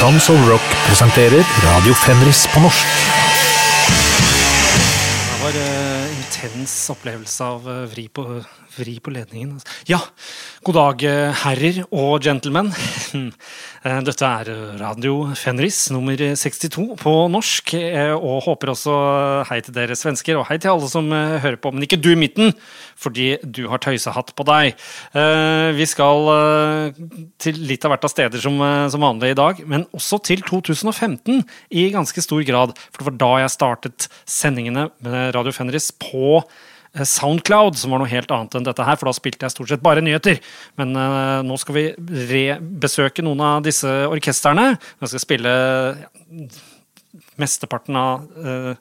Tons of Rock presenterer Radio Fenris på norsk. Det var uh, intens opplevelse av uh, vri, på, vri på ledningen. Ja, god dag, uh, herrer og gentlemen. Eh, dette er Radio Fenris nummer 62 på norsk. Og håper også hei til dere svensker, og hei til alle som hører på. Men ikke du i midten, fordi du har tøysehatt på deg. Vi skal til litt av hvert av steder som, som vanlig i dag, men også til 2015 i ganske stor grad. For det var da jeg startet sendingene med Radio Fenris på Eh, Soundcloud, som var noe helt annet enn dette her, for da spilte jeg stort sett bare nyheter. Men uh, nå skal vi rebesøke noen av disse orkestrene. Jeg skal spille ja, mesteparten av uh,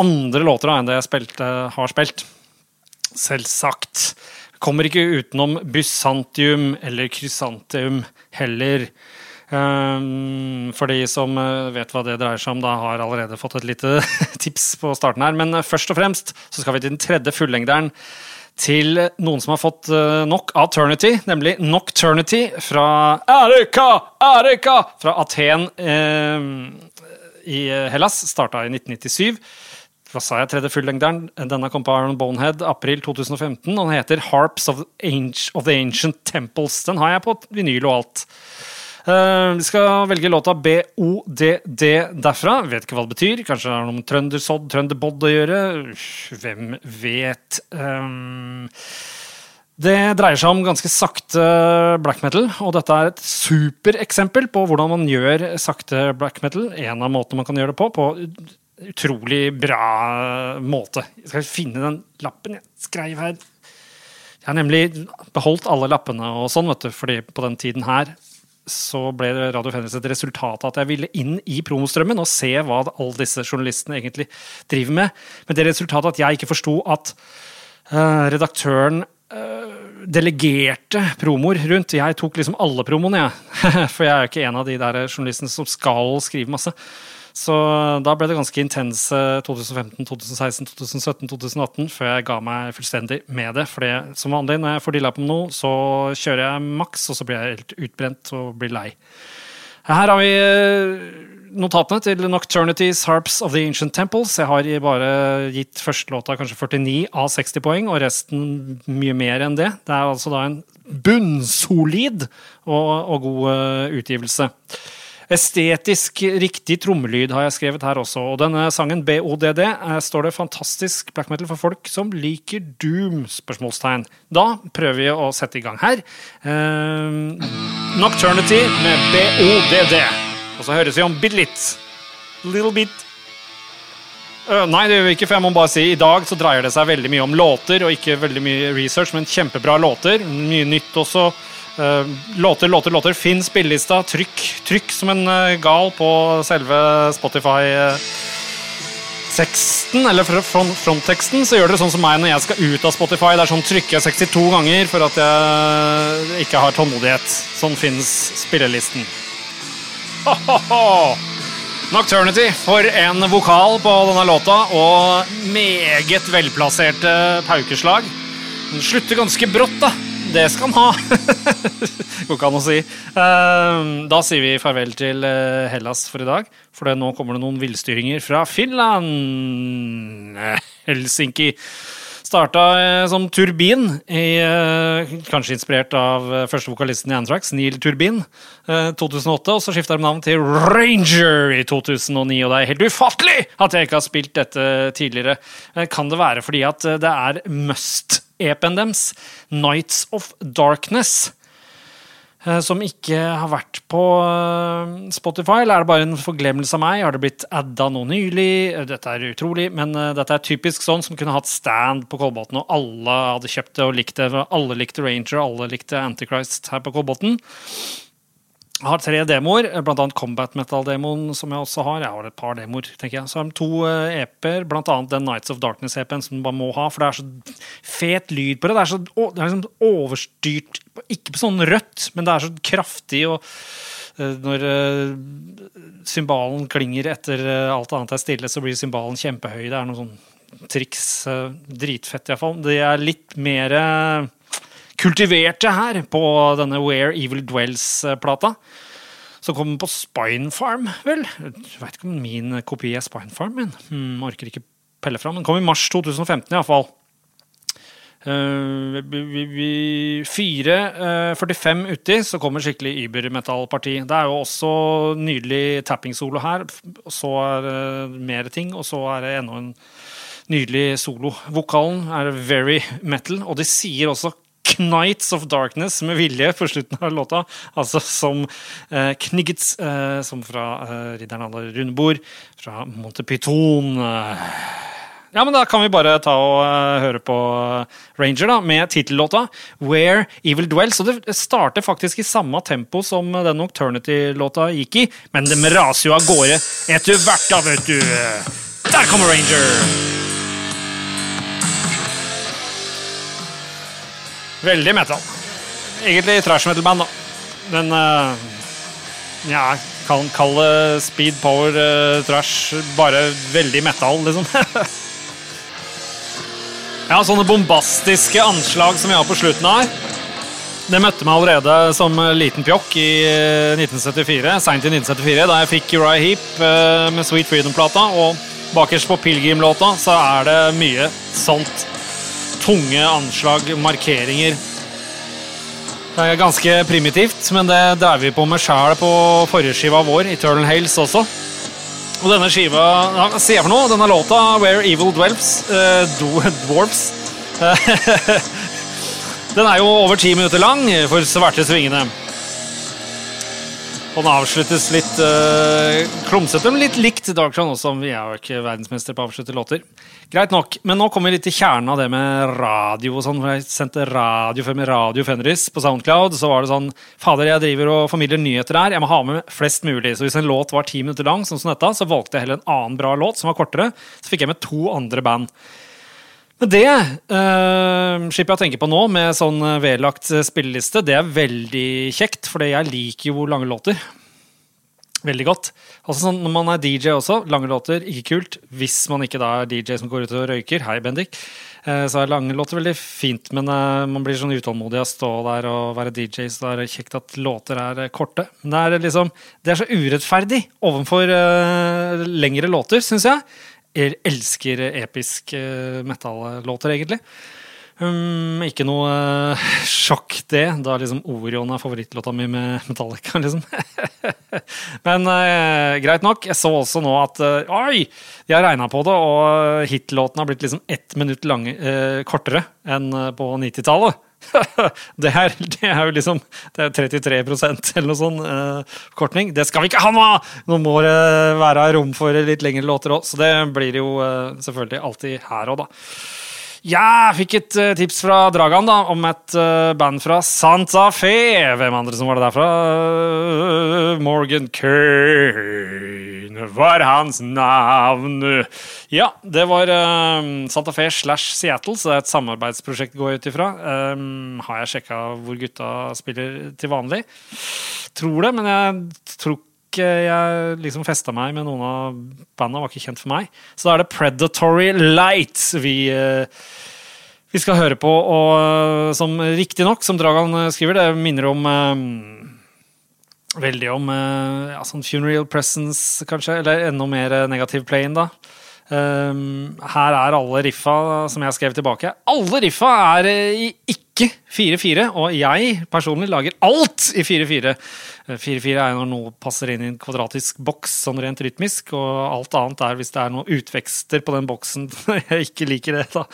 andre låter enn det jeg spilte, har spilt. Selvsagt. Kommer ikke utenom Bysantium eller Krysantium heller. Ehm, for de som eh, vet hva det dreier seg om, da har allerede fått et lite tips på starten her. Men eh, først og fremst så skal vi til den tredje fullengderen til noen som har fått nok av Turnity, nemlig Nocturnity fra Erika! Erika! Fra Aten eh, i Hellas. Starta i 1997. Hva sa jeg? Tredje fullengderen. Denne kom på Iron Bonehead april 2015. Og den heter Harps of the Ancient Temples. Den har jeg på vinyl og alt. Uh, vi skal velge låta BODD derfra. Vet ikke hva det betyr. Kanskje det har noe med trøndersodd, trønderbodd å gjøre. Hvem vet. Um, det dreier seg om ganske sakte black metal, og dette er et supereksempel på hvordan man gjør sakte black metal. En av måtene man kan gjøre det på, på utrolig bra måte. Jeg skal finne den lappen jeg skrev her. Jeg har nemlig beholdt alle lappene og sånn, vet du, fordi på den tiden her så ble Radio Fenris et resultat av at jeg ville inn i promostrømmen og se hva alle disse journalistene egentlig driver med. Men det resultatet at jeg ikke forsto at uh, redaktøren uh, delegerte promoer rundt. Jeg tok liksom alle promoene, jeg. For jeg er jo ikke en av de der journalistene som skal skrive masse. Så da ble det ganske intense 2015, 2016, 2017, 2018 før jeg ga meg fullstendig med det. For som vanlig når jeg får dilla på noe, så kjører jeg maks, og så blir jeg helt utbrent og blir lei. Her har vi eh, notatene til Nocturnities Harps of the Ancient Temples. Jeg har bare gitt førstelåta kanskje 49 av 60 poeng, og resten mye mer enn det. Det er altså da en bunnsolid og, og god uh, utgivelse. Estetisk riktig trommelyd har jeg skrevet her også. Og denne sangen, BODD, eh, står det fantastisk black metal for folk som liker doom? spørsmålstegn. Da prøver vi å sette i gang her. Uh, Nocturnity med BODD. Og så høres vi om bitte litt. Little bit. Uh, nei, det gjør vi ikke, for jeg må bare si i dag så dreier det seg veldig mye om låter, og ikke veldig mye research, men kjempebra låter. Mye nytt også. Uh, låter, låter, låter. Finn spillelista. Trykk, trykk som en uh, gal på selve Spotify-teksten, eller frontteksten, så gjør dere sånn som meg når jeg skal ut av Spotify. Det er sånn trykker jeg 62 ganger for at jeg ikke har tålmodighet. Sånn finnes spillelisten. Ho. Nocturnity for en vokal på denne låta, og meget velplasserte paukeslag. Den slutter ganske brått, da. Det skal han ha! Går ikke an å si. Ehm, da sier vi farvel til eh, Hellas for i dag. For nå kommer det noen villstyringer fra Finland. Helsinki. Starta eh, som Turbin, i, eh, kanskje inspirert av første vokalisten i Anthrax, Neil Turbin, 2008. Og så skifta de navn til Ranger i 2009, og det er helt ufattelig at jeg ikke har spilt dette tidligere. Kan det være fordi at det er must EP-en deres, Nights of Darkness, eh, som ikke har vært på eh, Spotify, eller er det bare en forglemmelse av meg? Har det blitt adda nå nylig? Eh, dette er utrolig, men dette er typisk sånn som kunne hatt stand på Kolbotn, og alle hadde kjøpt det og likt det. Alle likte Ranger, alle likte Antichrist her på Kolbotn. Jeg har tre demoer, bl.a. Combat Metal-demoen, som jeg også har. Jeg har et par demoer, tenker jeg. Så har de to EP-er, bl.a. den Nights of Darkness-EP-en som du bare må ha, for det er så fet lyd på det. Det er så det er liksom overstyrt, ikke på sånn rødt, men det er så kraftig. og når cymbalen klinger etter alt annet er stille, så blir cymbalen kjempehøy. Det er noe sånn triks. Dritfett, iallfall. Det er litt mer kultiverte her på denne Where Evil Dwells-plata. som kommer på Spine Farm, vel. Jeg veit ikke om min kopi er Spine Farm, men hmm, orker ikke pelle fram. Den kom i mars 2015 iallfall. Uh, 4.45 uh, uti så kommer skikkelig Uber-metallparti. Det er jo også nydelig tapping-solo her. Så er det uh, mer ting, og så er det enda en nydelig solo. Vokalen er very metal, og de sier også Knights of Darkness med vilje på slutten av låta. Altså som eh, Kniggets, eh, som fra eh, Ridderen av Rundebord, fra Montepyton. Eh. Ja, men Da kan vi bare ta og uh, høre på Ranger da, med tittellåta 'Where Evil Dwells'. Og Det starter faktisk i samme tempo som den Nocturnity-låta gikk i, men de raser jo av gårde etter hvert, da, vet du. Der kommer Ranger! Veldig metal. Egentlig trash metal-band, da. Men uh, ja, kan kalle speed, power, uh, trash. Bare veldig metal, liksom. ja, sånne bombastiske anslag som vi har på slutten her. Det møtte meg allerede som liten pjokk i 1974, eh, seint i 1974, da jeg fikk Uriah Heap med Sweet Freedom-plata. Og bakerst på Pilgrim-låta så er det mye sånt tunge anslag, markeringer. Det er ganske primitivt, men det drev vi på med sjæl på forrige skiva vår, Eternal Hales, også. Og denne skiva ja, Se for noe, denne låta, Where Evil Dwelps uh, Dwarfs Den er jo over ti minutter lang for svarte svingene. Og den avsluttes litt uh, klumsete, men litt likt Darktron også. Vi er jo ikke verdensmester på å avslutte låter. Greit nok, men nå kommer vi litt til kjernen av det med radio og sånn. For jeg sendte radio før med Radio Fenris på Soundcloud. Så var det sånn Fader, jeg driver og formidler nyheter her. Jeg må ha med flest mulig. Så hvis en låt var ti minutter lang, sånn som dette, så valgte jeg heller en annen bra låt som var kortere. Så fikk jeg med to andre band. Det uh, slipper jeg å tenke på nå, med sånn eh, vedlagt eh, spilleliste. Det er veldig kjekt, for jeg liker jo lange låter. Veldig godt. Altså sånn, Når man er DJ også, lange låter, ikke kult. Hvis man ikke da er DJ som går ut og røyker. Hei, Bendik. Uh, så er lange låter veldig fint, men uh, man blir sånn utålmodig av å stå der og være DJ, så det er kjekt at låter er korte. Men det er liksom Det er så urettferdig overfor lengre låter, syns jeg jeg elsker episk metallåter, egentlig. Um, ikke noe uh, sjokk, det, da liksom Orion er favorittlåta mi med Metallica, liksom. Men uh, greit nok. Jeg så også nå at uh, Oi! De har regna på det, og hitlåten har blitt liksom ett minutt lange, kortere enn på 90-tallet. det, er, det, er, jo liksom Det er 33% eller noe sånn uh, kortning. Det skal vi ikke ha nå! Nå må det være rom for litt lengre låter òg, så det blir jo uh, selvfølgelig alltid her òg, da. Jeg fikk et uh, tips fra Dragan da, om et uh, band fra Santa Fe. Hvem andre som var det derfra? Uh, Morgan Kane var hans navn. Ja, det var Santa Fe slash Seattle, så det er et samarbeidsprosjekt går jeg ut ifra. Har jeg sjekka hvor gutta spiller til vanlig? Tror det, men jeg tror jeg liksom festa meg med noen av banda, var ikke kjent for meg. Så da er det Predatory Light vi, eh, vi skal høre på, og eh, som riktignok, som Dragan skriver, det minner om Veldig om ja, sånn funeral presence, kanskje, eller enda mer negativ plane, da. Her er alle riffa som jeg skrev tilbake. Alle riffa er ikke 4-4, og jeg personlig lager alt i 4-4. 4-4 er når noe passer inn i en kvadratisk boks sånn rent rytmisk, og alt annet er hvis det er noen utvekster på den boksen jeg ikke liker det, da.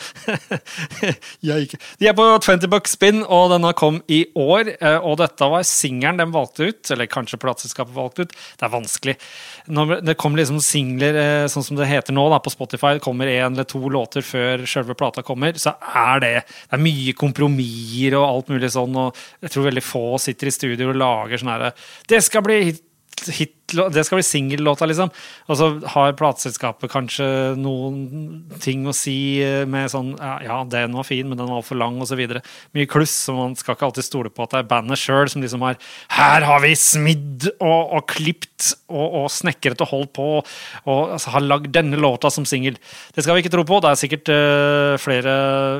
ikke. De er på 20 bucks spin, og denne kom i år. Eh, og dette var singelen de valgte ut, eller kanskje plateselskapet valgte ut. Det er vanskelig. Når det kommer liksom singler, eh, sånn som det heter nå, da, på Spotify, kommer én eller to låter før selve plata kommer, så er det Det er mye kompromisser og alt mulig sånn, og jeg tror veldig få sitter i studio og lager sånn herre det skal bli hit, hit det skal bli singellåta, liksom. Og så har plateselskapet kanskje noen ting å si med sånn Ja, den var fin, men den var altfor lang, osv. Mye kluss, så man skal ikke alltid stole på at det er bandet sjøl som liksom har Her har vi smidd og, og klipt og, og snekret og holdt på og altså, har lagd denne låta som singel. Det skal vi ikke tro på. Det er sikkert uh, flere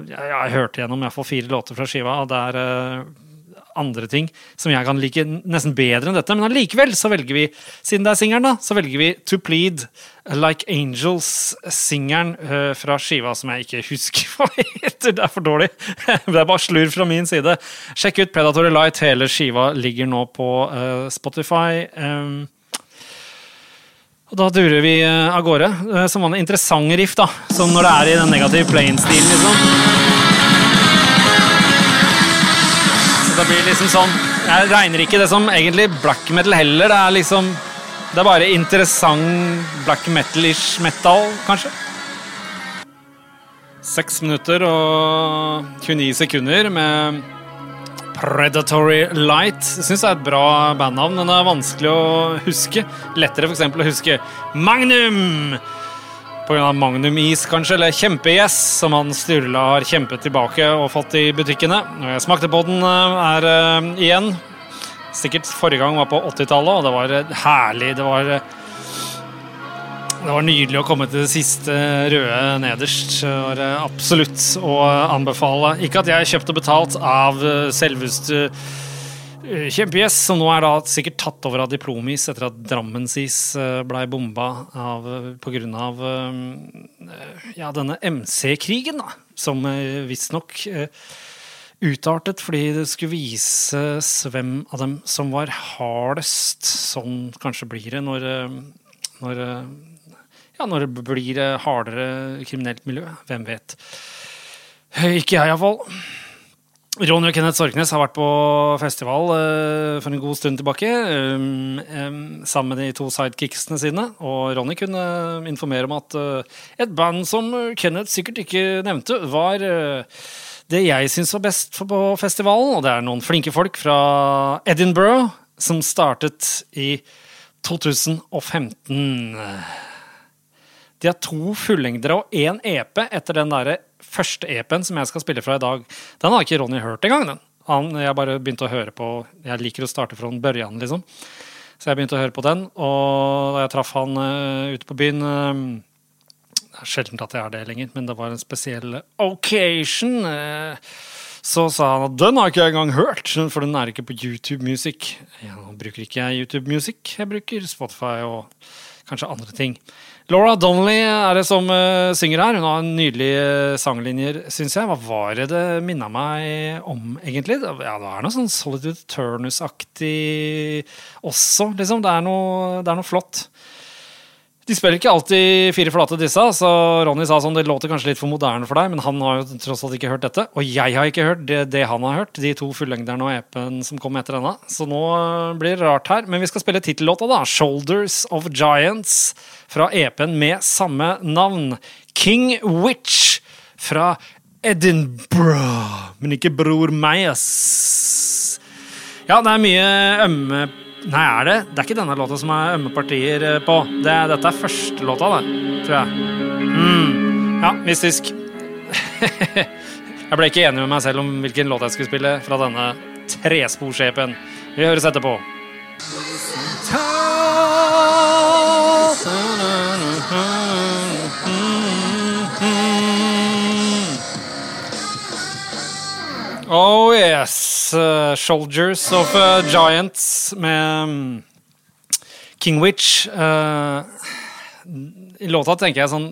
Jeg, jeg har hørt igjennom iallfall fire låter fra skiva. og det er uh, andre ting som jeg kan like nesten bedre enn dette. Men allikevel så velger vi, siden det er singelen, da, så velger vi To Plead Like Angels, singelen uh, fra skiva som jeg ikke husker hva heter. Det er for dårlig. det er bare slurv fra min side. Sjekk ut Predatory Light. Hele skiva ligger nå på uh, Spotify. Um, og da durer vi eh, av gårde. Eh, som var en interessant riff, da. Som når det er i den negative plane-stilen, liksom. Det blir liksom sånn Jeg regner ikke det som egentlig black metal heller. Det er liksom Det er bare interessant black metal-ish metal, kanskje. Seks minutter og 29 sekunder med Predatory Light. Syns det er et bra bandnavn, det er vanskelig å huske. Lettere f.eks. å huske Magnum! Pga. Magnum-is, kanskje, eller Kjempe-Yes, som han Sturla har kjempet tilbake og fått i butikkene. Når jeg smakte på den er uh, igjen Sikkert forrige gang var på 80-tallet, og det var herlig. Det var det var nydelig å komme til det siste røde nederst. Det var absolutt å anbefale. Ikke at jeg kjøpte betalt av eh, selveste eh, Kjempegjess, som nå er da sikkert tatt over av Diplomis etter at Drammensis eh, blei bomba av, på grunn av ja, denne MC-krigen, da. Som visstnok utartet fordi det skulle vises hvem av dem som var hardest. Sånn kanskje blir det når, når ja, når det blir hardere kriminelt miljø. Hvem vet. Ikke jeg, iallfall. Ronny og Kenneth Sorknes har vært på festival uh, for en god stund tilbake. Um, um, sammen med de to sidekicksene sine. Og Ronny kunne informere om at uh, et band som Kenneth sikkert ikke nevnte, var uh, det jeg syns var best på festivalen. Og det er noen flinke folk fra Edinburgh som startet i 2015. De har to fullengdere og én EP etter den der første EP-en som jeg skal spille fra i dag. Den har ikke Ronny hørt engang. den. Han, jeg bare begynte å høre på Jeg liker å starte fra børjan, liksom. Så jeg begynte å høre på den, og da jeg traff han uh, ute på byen uh, Det er sjelden at jeg er det lenger, men det var en spesiell occasion. Uh, så sa han at den har ikke jeg engang hørt, for den er ikke på YouTube Music. Ja, nå bruker ikke jeg YouTube Music, jeg bruker Spotify og kanskje andre ting. Laura Donnelly er det som uh, synger her. Hun har nydelige uh, sanglinjer, syns jeg. Hva var det det minna meg om, egentlig? Ja, Det er noe sånn Solitude Turnus-aktig også, liksom. Det er, noe, det er noe flott. De spiller ikke alltid fire flate, disse. Så Ronny sa sånn, det låter kanskje litt for moderne for deg, men han har jo tross alt ikke hørt dette. Og jeg har ikke hørt det, det han har hørt, de to fullengderne og EP-en som kom etter denne. Så nå blir det rart her. Men vi skal spille tittellåta, da. 'Shoulders of Giants' fra EP-en med samme navn. King Witch fra Edinburgh. Men ikke Bror Meyers. Ja, det er mye ømme Nei, er det? Det er ikke denne låta som er ømme partier eh, på. Det, dette er første låta, det, tror jeg. Mm. Ja, mystisk. jeg ble ikke enig med meg selv om hvilken låt jeg skulle spille fra denne tresporsjepen. Vi høres etterpå. Oh yes. Uh, Soldiers of uh, Giants med um, King Witch. Uh, I låta tenker jeg sånn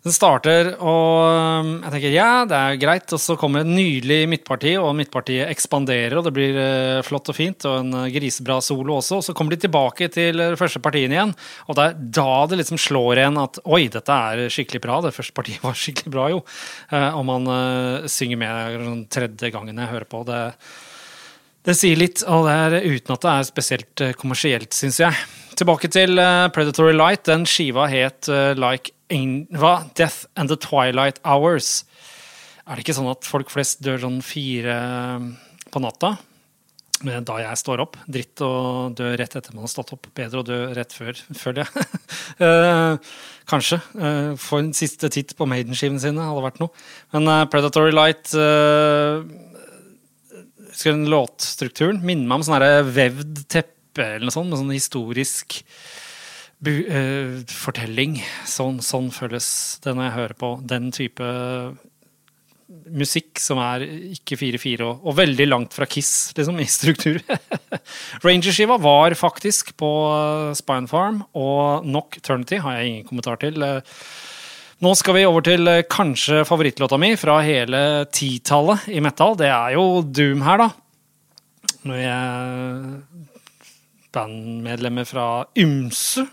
den starter, og um, jeg tenker ja, det er greit. Og så kommer et nydelig midtparti, og midtpartiet ekspanderer, og det blir uh, flott og fint. Og en uh, grisebra solo også. Og så kommer de tilbake til uh, første partiene igjen, og det er da det liksom slår igjen at oi, dette er skikkelig bra. Det første partiet var skikkelig bra, jo. og man synger med den tredje gangen jeg hører på. det det sier litt, og det er uten at det er spesielt kommersielt, syns jeg. Tilbake til Predatory Light. Den skiva het Like hva? Death and the Twilight Hours. Er det ikke sånn at folk flest dør sånn fire um, på natta? Da jeg står opp. Dritt å dø rett etter man har stått opp. Bedre å dø rett før, føler jeg. kanskje. Få en siste titt på Maiden-skivene sine hadde vært noe. Men Predatory Light Husker den låtstrukturen? Minner meg om sånn vevd teppe eller noe sånt, med sånn historisk uh, fortelling. Sånn, sånn, føles det når jeg hører på den type musikk som er ikke 4-4 og, og, veldig langt fra Kiss liksom, i struktur. Ranger-skiva var faktisk på Spine Farm, og Knock Turnity har jeg ingen kommentar til. Nå skal vi over til kanskje favorittlåta mi fra hele titallet i metal. Det er jo Doom her, da. Når jeg bandmedlemmer fra ymse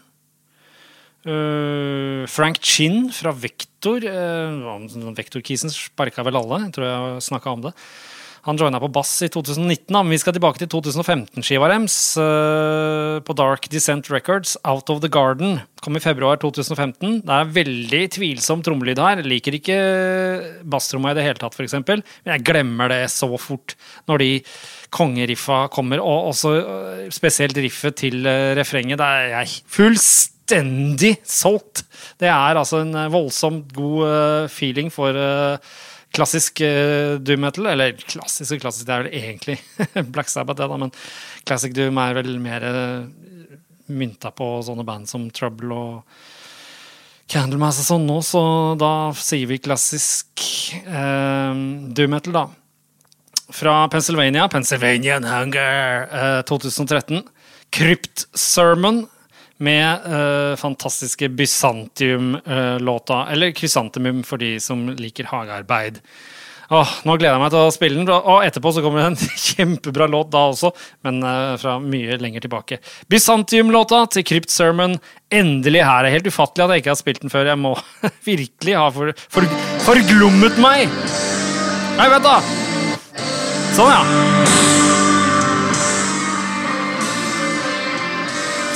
Uh, Frank Chin fra Vektor. Uh, Vektor-kisen sparka vel alle, jeg tror jeg snakka om det. Han joina på bass i 2019, men vi skal tilbake til 2015-skiva deres. Uh, på Dark Descent Records, Out of the Garden. Kom i februar 2015. Det er veldig tvilsom trommelyd her. Jeg liker ikke basstromma i det hele tatt, f.eks. Men jeg glemmer det så fort når de kongeriffa kommer, og også spesielt riffet til refrenget. Det er jeg fullstendig fullstendig solgt. Det er altså en eh, voldsomt god feeling for klassisk uh, doom metal. Eller klassisk og klassisk, det er vel egentlig Black Sabbath, det, da, men classic doom er vel mer mynta på sånne band som Trouble og Candlemass og sånn nå, så da sier vi klassisk doom metal, da. Fra Pennsylvania, Pennsylvanian Hunger 2013. Crypt Sermon med uh, fantastiske Bysantium-låta. Uh, eller Krysantemum for de som liker hagearbeid. Åh, nå gleder jeg meg til å spille den, og etterpå så kommer det en kjempebra låt da også, men uh, fra mye lenger tilbake. Bysantium-låta til Crypt Sermon. Endelig her. Det er helt ufattelig at jeg ikke har spilt den før. Jeg må virkelig ha for, for, forglommet meg! Nei, vent, da! Sånn, ja.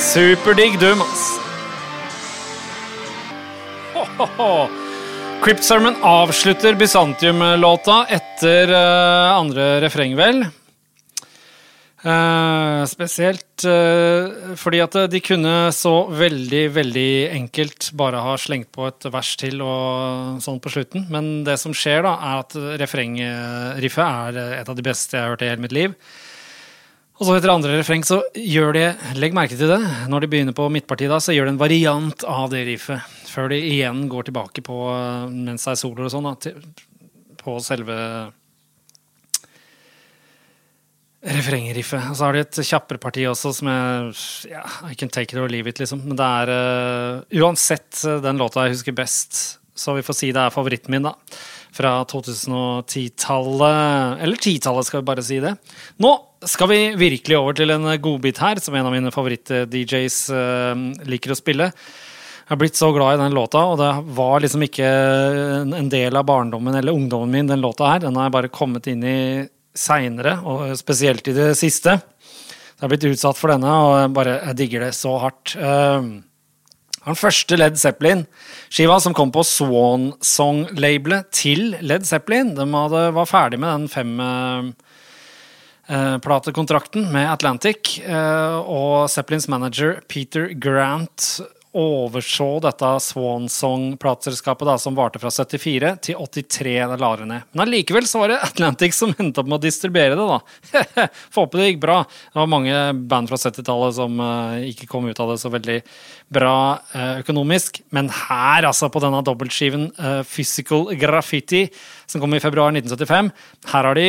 Superdigg dum, ass. Crypt Sermon avslutter Bysantium-låta etter uh, andre refreng, vel. Uh, spesielt uh, fordi at de kunne så veldig, veldig enkelt bare ha slengt på et vers til og sånn på slutten. Men det som skjer, da, er at refrengriffet er et av de beste jeg har hørt i hele mitt liv. Og så etter andre refreng så gjør de, legg merke til det, når de begynner på midtpartiet, da, så gjør de en variant av det riffet. Før de igjen går tilbake på mens det er soloer og sånn, da, på selve refrengriffet. Og så har de et kjappere parti også som er ja, I can take it or leave it, liksom. Men det er uh, uansett den låta jeg husker best, så vi får si det er favoritten min, da. Fra 2010-tallet. Eller 10-tallet, skal vi bare si det. Nå skal vi virkelig over til en godbit her, som en av mine favoritt-DJs eh, liker å spille. Jeg har blitt så glad i den låta, og det var liksom ikke en del av barndommen eller ungdommen min, den låta her. Den har jeg bare kommet inn i seinere, og spesielt i det siste. Jeg har blitt utsatt for denne, og jeg bare jeg digger det så hardt. Uh, den første Led Zeppelin-skiva som kom på Swan Song-labelet til Led Zeppelin. De hadde, var ferdig med den fem Eh, platekontrakten med Atlantic, eh, og Zeppelins manager Peter Grant overså dette Swansong-plateselskapet som varte fra 74 til 83 det la ned. Men allikevel så var det Atlantic som endte opp med å distribuere det, da. Får håpe det gikk bra. Det var mange band fra 70-tallet som uh, ikke kom ut av det så veldig bra uh, økonomisk. Men her, altså, på denne dobbeltskiven uh, Physical Graffiti, som kom i februar 1975, her har de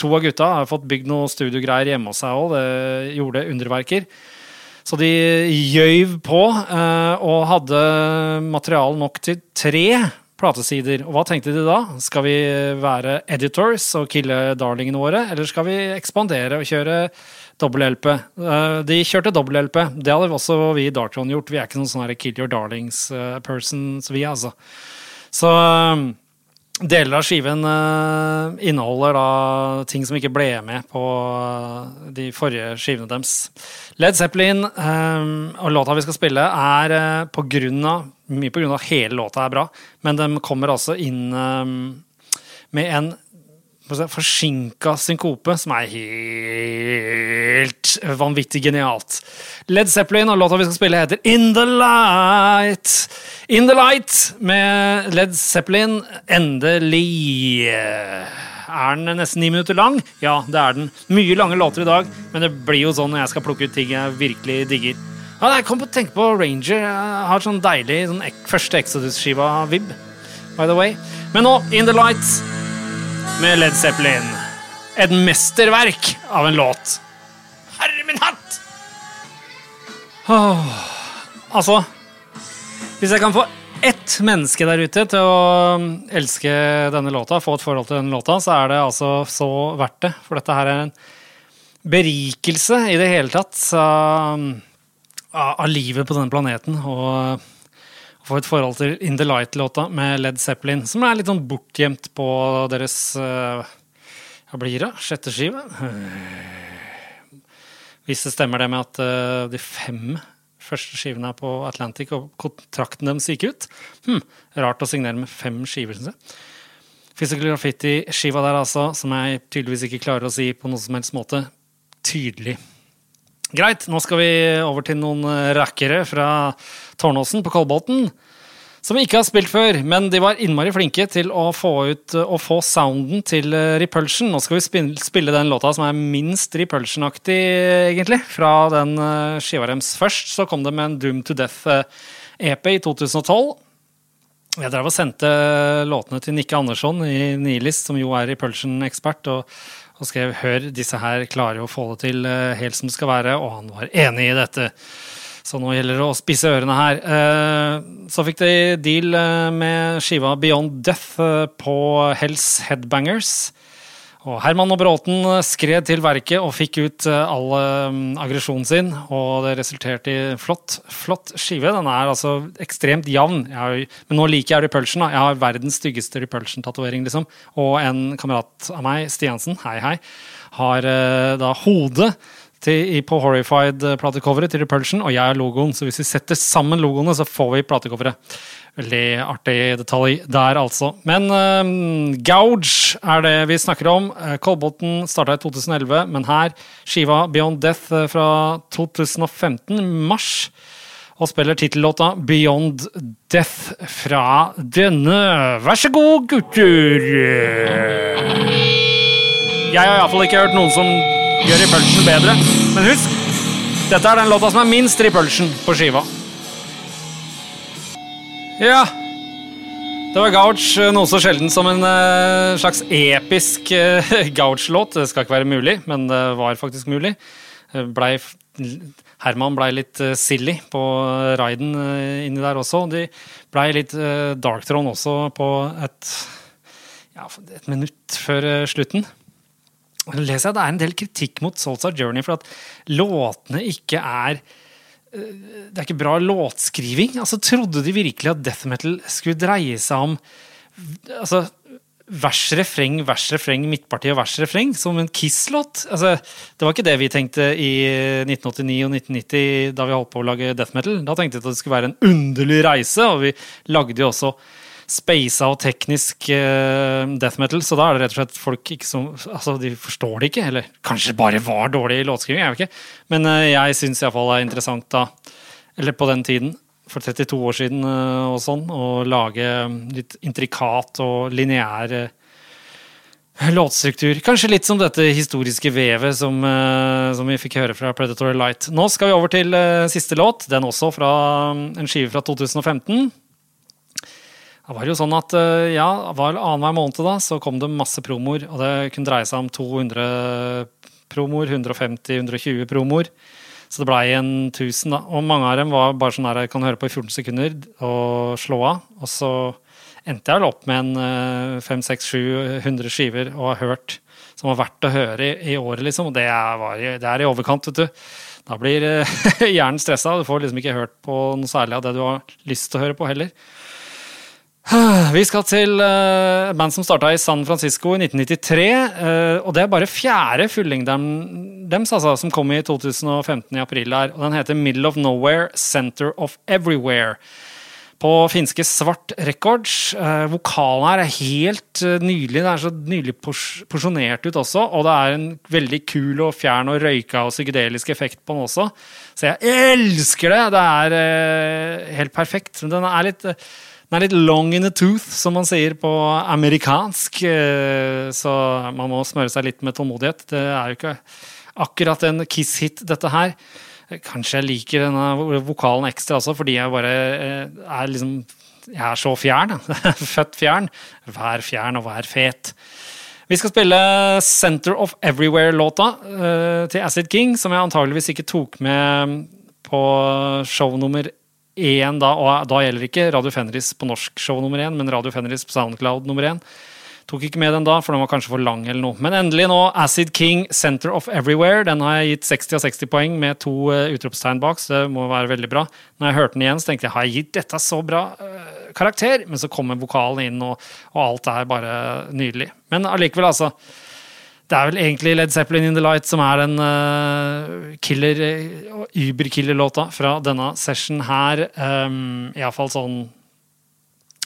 to av gutta har fått bygd noe studiogreier hjemme hos seg òg. Det gjorde underverker. Så de gjøyv på eh, og hadde materiale nok til tre platesider. Og hva tenkte de da? Skal vi være editors og kille darlingene våre, eller skal vi ekspandere og kjøre dobbel-LP? Eh, de kjørte dobbel-LP. Det hadde også vi i Dartron gjort. Vi er ikke noen sånn kill your darlings-persons, eh, vi, altså. Så Deler av skiven uh, inneholder da ting som ikke ble med på uh, de forrige skivene deres. Led Zeppelin um, og låta vi skal spille, er på grunn av, mye på grunn av hele låta er bra, men de kommer altså inn med en forsinka synkope, som er helt vanvittig genialt. Led Zeppelin og låta vi skal spille, heter In The Light. In The Light med Led Zeppelin. Endelig. Er den nesten ni minutter lang? Ja, det er den. Mye lange låter i dag, men det blir jo sånn når jeg skal plukke ut ting jeg virkelig digger. Ja, jeg kom på å tenke på Ranger. Jeg har sånn deilig sånn første Exodus-skiva-vib. by the way. Men nå, In The Light med Led Zeppelin. Et mesterverk av en låt. Herre min hatt! Åh, altså Hvis jeg kan få ett menneske der ute til å elske denne låta, få et forhold til denne låta, så er det altså så verdt det. For dette her er en berikelse i det hele tatt av, av livet på denne planeten. Og få et forhold til In The Light-låta med Led Zeppelin, som er litt sånn bortgjemt på deres Hva blir det? Sjette skive? Hvis det stemmer det med at de fem første skivene er på Atlantic, og kontrakten deres gikk ut. Hm, rart å signere med fem skiver, syns jeg. Physical Graffiti-skiva der, altså, som jeg tydeligvis ikke klarer å si på noen som helst måte tydelig. Greit, nå skal vi over til noen rackere fra Tårnåsen på Kolbotn som ikke har spilt før, men de var innmari flinke til å få ut å få sounden til eh, Repulsion. Nå skal vi spille den låta som er minst Repulsion-aktig, egentlig. Fra den eh, skiva deres først så kom det med en Doom to Death-EP i 2012. Jeg drev og sendte låtene til Nikke Andersson i Nihilist, som jo er Repulsion-ekspert, og, og, skrev 'Hør, disse her klarer jo å få det til eh, helt som det skal være', og han var enig i dette. Så nå gjelder det å spisse ørene her. Eh, så fikk de deal eh, med skiva Beyond Death eh, på Hells Headbangers. Og Herman og Bråten skred til verket og fikk ut all aggresjonen sin. Og det resulterte i flott, flott skive. Den er altså ekstremt jevn. Men nå liker jeg Repulsion. Da. Jeg har verdens styggeste Repulsion-tatovering, liksom. Og en kamerat av meg, Stiansen, hei hei, har da hodet til, på Horrified-platecoveret til Repulsion, og jeg er logoen. Så hvis vi setter sammen logoene, så får vi platecoveret. Veldig artig detalj der, altså. Men uh, Gouge er det vi snakker om. Uh, Kolbotn starta i 2011, men her skiva Beyond Death fra 2015, mars. Og spiller tittellåta Beyond Death fra denne. Vær så god, gutter! Jeg har iallfall ikke hørt noen som gjør Repulsion bedre. Men husk, dette er den låta som er minst Repulsion på skiva. Ja Det var Gouch, noe så sjelden som en uh, slags episk uh, Gouch-låt. Det skal ikke være mulig, men det var faktisk mulig. Blei, Herman blei litt uh, silly på raiden inni der også. De blei litt darkthrone også på et, ja, et minutt før slutten leser jeg at det er en del kritikk mot Soulstar Journey for at låtene ikke er eh, Det er ikke bra låtskriving. Altså, Trodde de virkelig at death metal skulle dreie seg om altså, vers, refreng, vers, refreng, midtparti og vers, refreng, som en Kiss-låt? Altså, det var ikke det vi tenkte i 1989 og 1990 da vi holdt på å lage death metal. Da tenkte vi at det skulle være en underlig reise, og vi lagde jo også spasa og teknisk uh, death metal, så da er det rett og slett folk ikke som Altså, de forstår det ikke, eller kanskje bare var dårlig låtskriving, jeg vet ikke. Men uh, jeg syns iallfall det er interessant da, eller på den tiden, for 32 år siden uh, og sånn, å lage litt intrikat og lineær låtstruktur. Kanskje litt som dette historiske vevet som, som, vi fikk høre fra Predatory Light. Nå skal vi over til siste låt, den også fra en skive fra 2015. Det var jo sånn at eh, ja, var annenhver måned da, så kom det masse promoer. Og det kunne dreie seg om 200 promoer, 150-120 promoer. Så det blei en 1000, da. Og mange av dem var bare sånn her jeg kan høre på i 14 sekunder og slå av. Og så endte jeg vel opp med en 500-700 skiver og har hørt som var verdt å høre i, i året, liksom. Og det er, det er, i overkant, vet du. Da blir hjernen stressa. Du får liksom ikke hørt på noe særlig av det du har lyst til å høre på, heller. Vi skal til uh, band som starta i San Francisco i 1993. Uh, eh, og det er bare fjerde fullengderen deres, altså, som kom i 2015 i april. her, og Den heter Middle of Nowhere, Center of Everywhere. På finske Svart Records. Uh, vokalen her er helt nydelig. Det er så nydelig pors porsjonert ut også. Og det er en veldig kul og fjern og røyka og psykedelisk effekt på den også. Så jeg elsker det! Det er helt perfekt. Men den er litt den er litt long in the tooth, som man sier på amerikansk. Eh, så man må smøre seg litt med tålmodighet. Det er jo ikke akkurat en Kiss-hit, dette her. Kanskje jeg liker denne vokalen ekstra også, fordi jeg bare eh, er liksom Jeg er så fjern. Født fjern. Vær fjern og vær fet. Vi skal spille Center of Everywhere-låta uh, til Acid King, som jeg antageligvis ikke tok med på show nummer én da. Og da gjelder ikke Radio Fenris på norsk show nummer én, men Radio Fenris på Soundcloud nummer én. Tok ikke med den da, for den var kanskje for lang. eller noe. Men endelig nå, Acid King, Center of Everywhere. Den har jeg gitt 60 av 60 poeng med to uh, utropstegn bak, så det må være veldig bra. Når jeg hørte den igjen, så tenkte jeg har jeg gitt dette så bra uh, karakter? Men så kommer vokalen inn, og, og alt er bare nydelig. Men allikevel, altså. Det er vel egentlig Led Zeppelin In The Light som er den uh, killer, Uber-killer-låta fra denne session her. Um, Iallfall sånn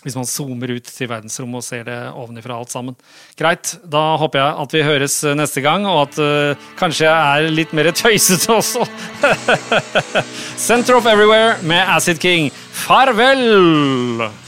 hvis man zoomer ut til verdensrommet og ser det ovenifra alt sammen. Greit, da håper jeg at vi høres neste gang, og at uh, kanskje jeg er litt mer tøysete også. Center of Everywhere med Acid King. Farvel!